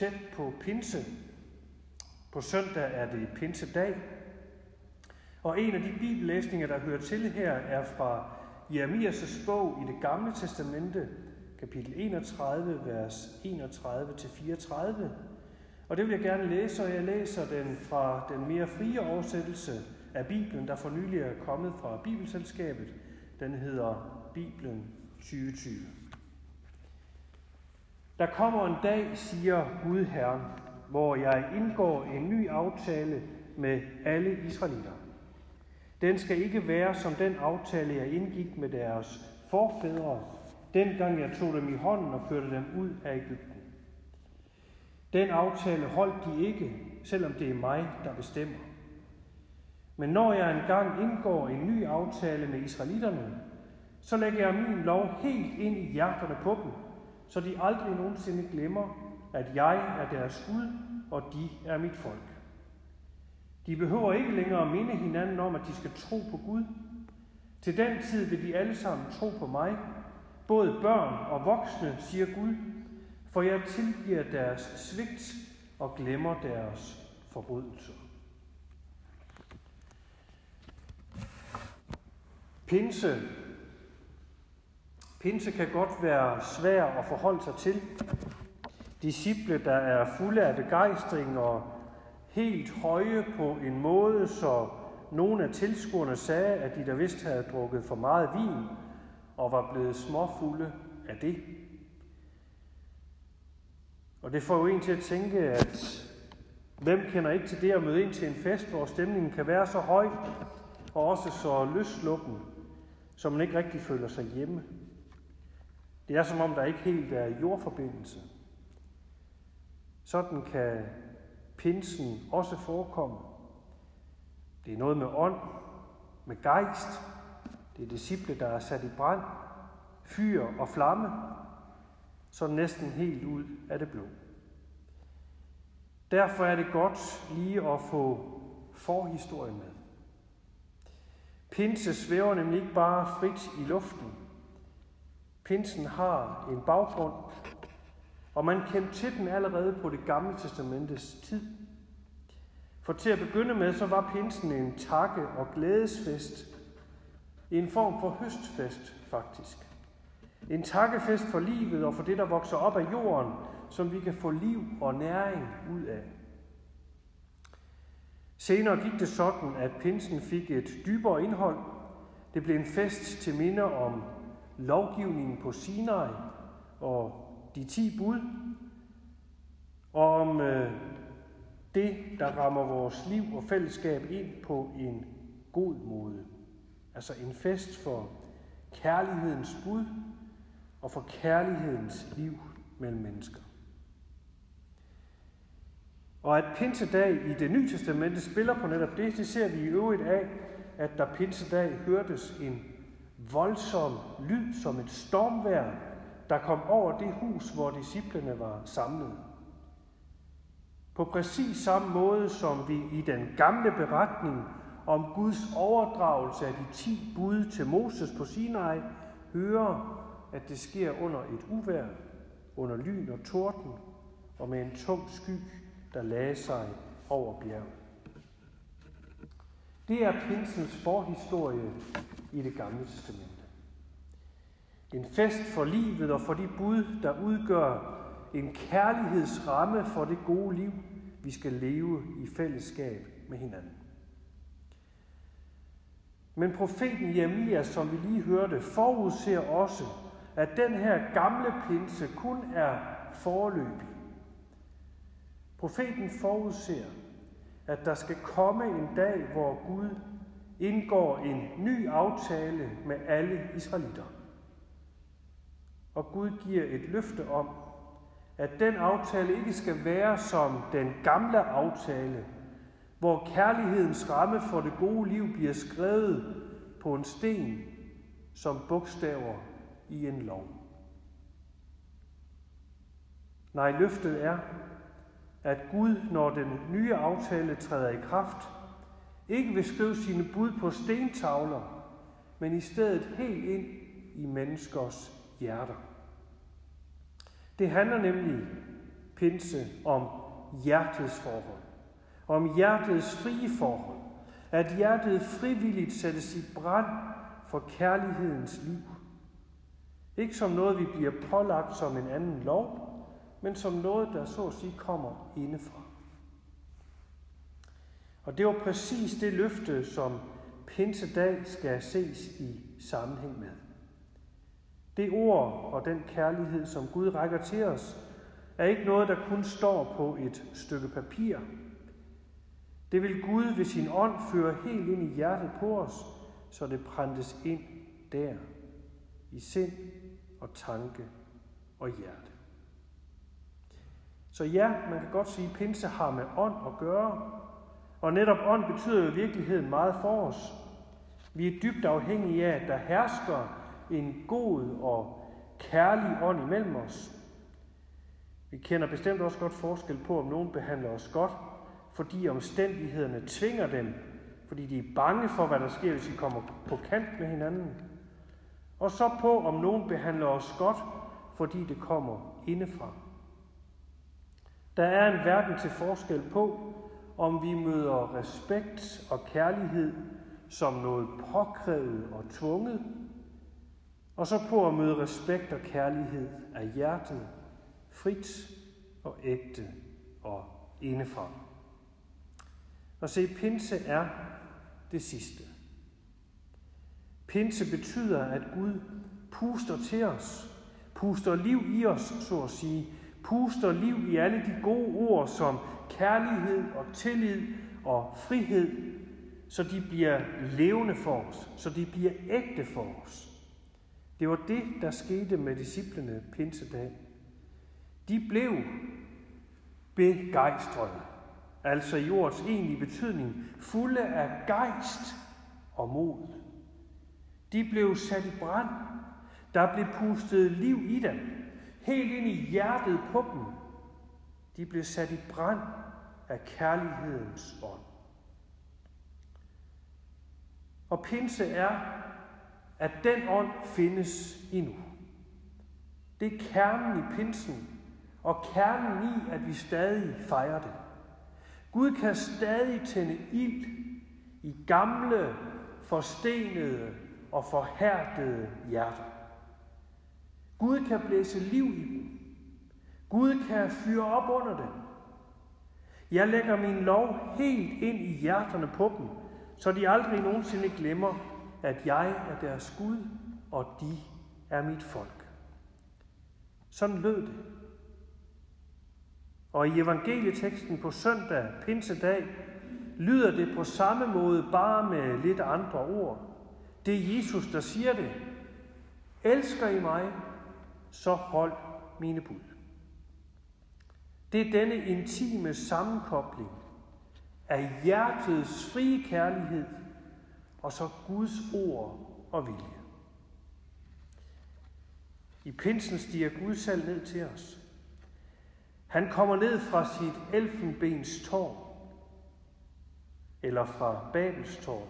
Tæt på pinse. På søndag er det pinsedag. Og en af de bibellæsninger, der hører til her, er fra Jeremias' bog i det gamle testamente, kapitel 31, vers 31-34. Og det vil jeg gerne læse, og jeg læser den fra den mere frie oversættelse af Bibelen, der for nylig er kommet fra Bibelselskabet. Den hedder Bibelen 2020. Der kommer en dag, siger Gud Herren, hvor jeg indgår en ny aftale med alle israelitter. Den skal ikke være som den aftale, jeg indgik med deres forfædre, dengang jeg tog dem i hånden og førte dem ud af Ægypten. Den aftale holdt de ikke, selvom det er mig, der bestemmer. Men når jeg engang indgår en ny aftale med israelitterne, så lægger jeg min lov helt ind i hjerterne på dem, så de aldrig nogensinde glemmer, at jeg er deres Gud, og de er mit folk. De behøver ikke længere at minde hinanden om, at de skal tro på Gud. Til den tid vil de alle sammen tro på mig, både børn og voksne, siger Gud, for jeg tilgiver deres svigt og glemmer deres forbrydelser. Pinse. Pinse kan godt være svær at forholde sig til. Disciple, der er fulde af begejstring og helt høje på en måde, så nogle af tilskuerne sagde, at de der vist havde drukket for meget vin og var blevet småfulde af det. Og det får jo en til at tænke, at hvem kender ikke til det at møde ind til en fest, hvor stemningen kan være så høj og også så løsluppen, så man ikke rigtig føler sig hjemme. Det er som om, der ikke helt er jordforbindelse. Sådan kan pinsen også forekomme. Det er noget med ånd, med gejst. Det er disciple, der er sat i brand, fyr og flamme, så næsten helt ud af det blå. Derfor er det godt lige at få forhistorien med. Pinse svæver nemlig ikke bare frit i luften. Pinsen har en baggrund, og man kendte til den allerede på det gamle testamentets tid. For til at begynde med, så var pinsen en takke- og glædesfest. En form for høstfest, faktisk. En takkefest for livet og for det, der vokser op af jorden, som vi kan få liv og næring ud af. Senere gik det sådan, at pinsen fik et dybere indhold. Det blev en fest til minde om lovgivningen på Sinai og de ti bud, og om øh, det, der rammer vores liv og fællesskab ind på en god måde. Altså en fest for kærlighedens bud og for kærlighedens liv mellem mennesker. Og at pinsedag i det nye testamente spiller på netop det, det ser vi i øvrigt af, at der pinsedag hørtes en voldsom lyd som et stormvær, der kom over det hus, hvor disciplene var samlet. På præcis samme måde som vi i den gamle beretning om Guds overdragelse af de ti bud til Moses på Sinai, hører, at det sker under et uvær, under lyn og torden, og med en tung sky, der lagde sig over bjerget. Det er pinsens forhistorie i det gamle testamente. En fest for livet og for de bud, der udgør en kærlighedsramme for det gode liv, vi skal leve i fællesskab med hinanden. Men profeten Jeremias, som vi lige hørte, forudser også, at den her gamle pinse kun er forløbig. Profeten forudser, at der skal komme en dag, hvor Gud indgår en ny aftale med alle israelitter. Og Gud giver et løfte om, at den aftale ikke skal være som den gamle aftale, hvor kærlighedens ramme for det gode liv bliver skrevet på en sten som bogstaver i en lov. Nej, løftet er, at Gud, når den nye aftale træder i kraft, ikke vil skrive sine bud på stentavler, men i stedet helt ind i menneskers hjerter. Det handler nemlig, pinse, om hjertets forhold. Om hjertets frie forhold. At hjertet frivilligt sættes i brand for kærlighedens liv. Ikke som noget, vi bliver pålagt som en anden lov, men som noget, der så at sige kommer indefra. Og det var præcis det løfte, som pinsedag skal ses i sammenhæng med. Det ord og den kærlighed, som Gud rækker til os, er ikke noget, der kun står på et stykke papir. Det vil Gud ved sin ånd føre helt ind i hjertet på os, så det præntes ind der, i sind og tanke og hjerte. Så ja, man kan godt sige, at pinse har med ånd at gøre, og netop ånd betyder jo i virkeligheden meget for os. Vi er dybt afhængige af, at der hersker en god og kærlig ånd imellem os. Vi kender bestemt også godt forskel på, om nogen behandler os godt, fordi omstændighederne tvinger dem, fordi de er bange for, hvad der sker, hvis vi kommer på kant med hinanden. Og så på, om nogen behandler os godt, fordi det kommer indefra. Der er en verden til forskel på, om vi møder respekt og kærlighed som noget påkrævet og tvunget, og så på at møde respekt og kærlighed af hjertet, frit og ægte og indefra. Og se, pinse er det sidste. Pinse betyder, at Gud puster til os, puster liv i os, så at sige, puster liv i alle de gode ord som kærlighed og tillid og frihed, så de bliver levende for os, så de bliver ægte for os. Det var det, der skete med disciplene pinsedag. De blev begejstrede, altså i ordets egentlige betydning, fulde af gejst og mod. De blev sat i brand. Der blev pustet liv i dem, helt ind i hjertet på dem. De blev sat i brand af kærlighedens ånd. Og pinse er at den ånd findes endnu. Det er kernen i pinsen, og kernen i, at vi stadig fejrer det. Gud kan stadig tænde ild i gamle, forstenede og forhærdede hjerter. Gud kan blæse liv i dem. Gud kan fyre op under dem. Jeg lægger min lov helt ind i hjerterne på dem, så de aldrig nogensinde glemmer, at jeg er deres Gud, og de er mit folk. Sådan lød det. Og i evangelieteksten på søndag, pinsedag, lyder det på samme måde, bare med lidt andre ord. Det er Jesus, der siger det. Elsker I mig, så hold mine bud. Det er denne intime sammenkobling af hjertets frie kærlighed og så Guds ord og vilje. I pinsen stiger Gud selv ned til os. Han kommer ned fra sit elfenbens tårn, eller fra Babels tårn,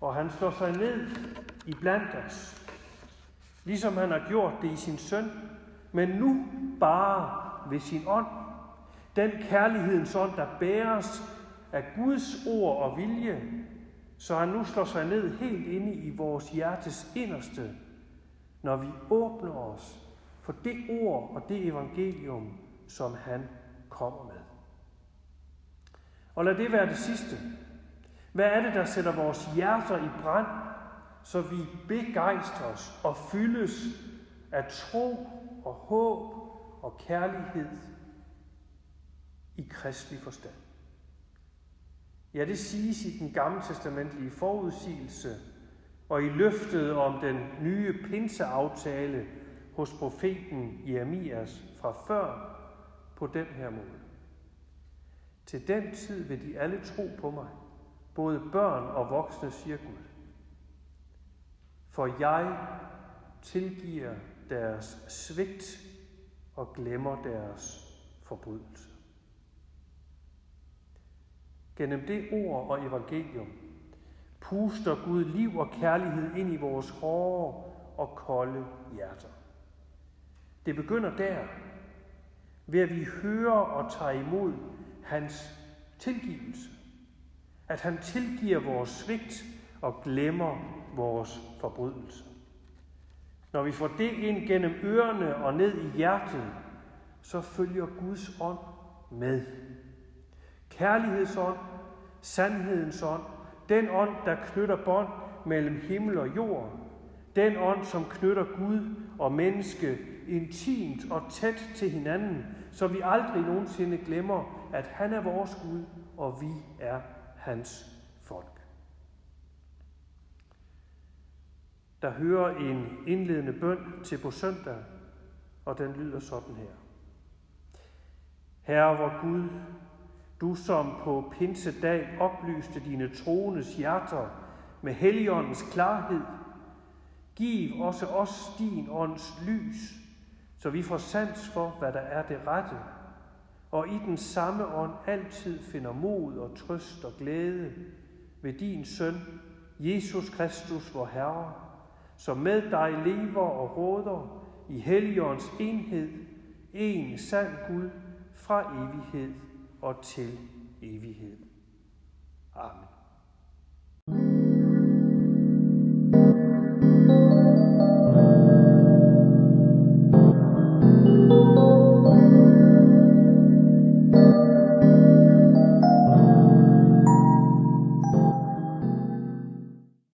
og han slår sig ned i blandt os, ligesom han har gjort det i sin søn, men nu bare ved sin ånd. Den kærlighedens ånd, der bæres af Guds ord og vilje, så han nu slår sig ned helt inde i vores hjertes inderste, når vi åbner os for det ord og det evangelium, som han kommer med. Og lad det være det sidste. Hvad er det, der sætter vores hjerter i brand, så vi begejstres og fyldes af tro og håb og kærlighed i kristelig forstand? Ja, det siges i den gamle testamentlige forudsigelse og i løftet om den nye pinseaftale hos profeten Jeremias fra før på den her måde. Til den tid vil de alle tro på mig, både børn og voksne, siger Gud. For jeg tilgiver deres svigt og glemmer deres forbrydelse. Gennem det ord og evangelium puster Gud liv og kærlighed ind i vores hårde og kolde hjerter. Det begynder der, ved at vi hører og tager imod hans tilgivelse. At han tilgiver vores svigt og glemmer vores forbrydelse. Når vi får det ind gennem ørerne og ned i hjertet, så følger Guds ånd med. Kærlighedsånd, sandhedens ånd, den ånd, der knytter bånd mellem himmel og jord, den ånd, som knytter Gud og menneske intimt og tæt til hinanden, så vi aldrig nogensinde glemmer, at han er vores Gud, og vi er hans folk. Der hører en indledende bøn til på søndag, og den lyder sådan her. Herre vor Gud, du som på pinsedag oplyste dine troendes hjerter med heligåndens klarhed, giv også os din ånds lys, så vi får sans for, hvad der er det rette, og i den samme ånd altid finder mod og trøst og glæde ved din søn, Jesus Kristus, vor Herre, som med dig lever og råder i Helligåndens enhed, en sand Gud fra evighed og til evighed. Amen.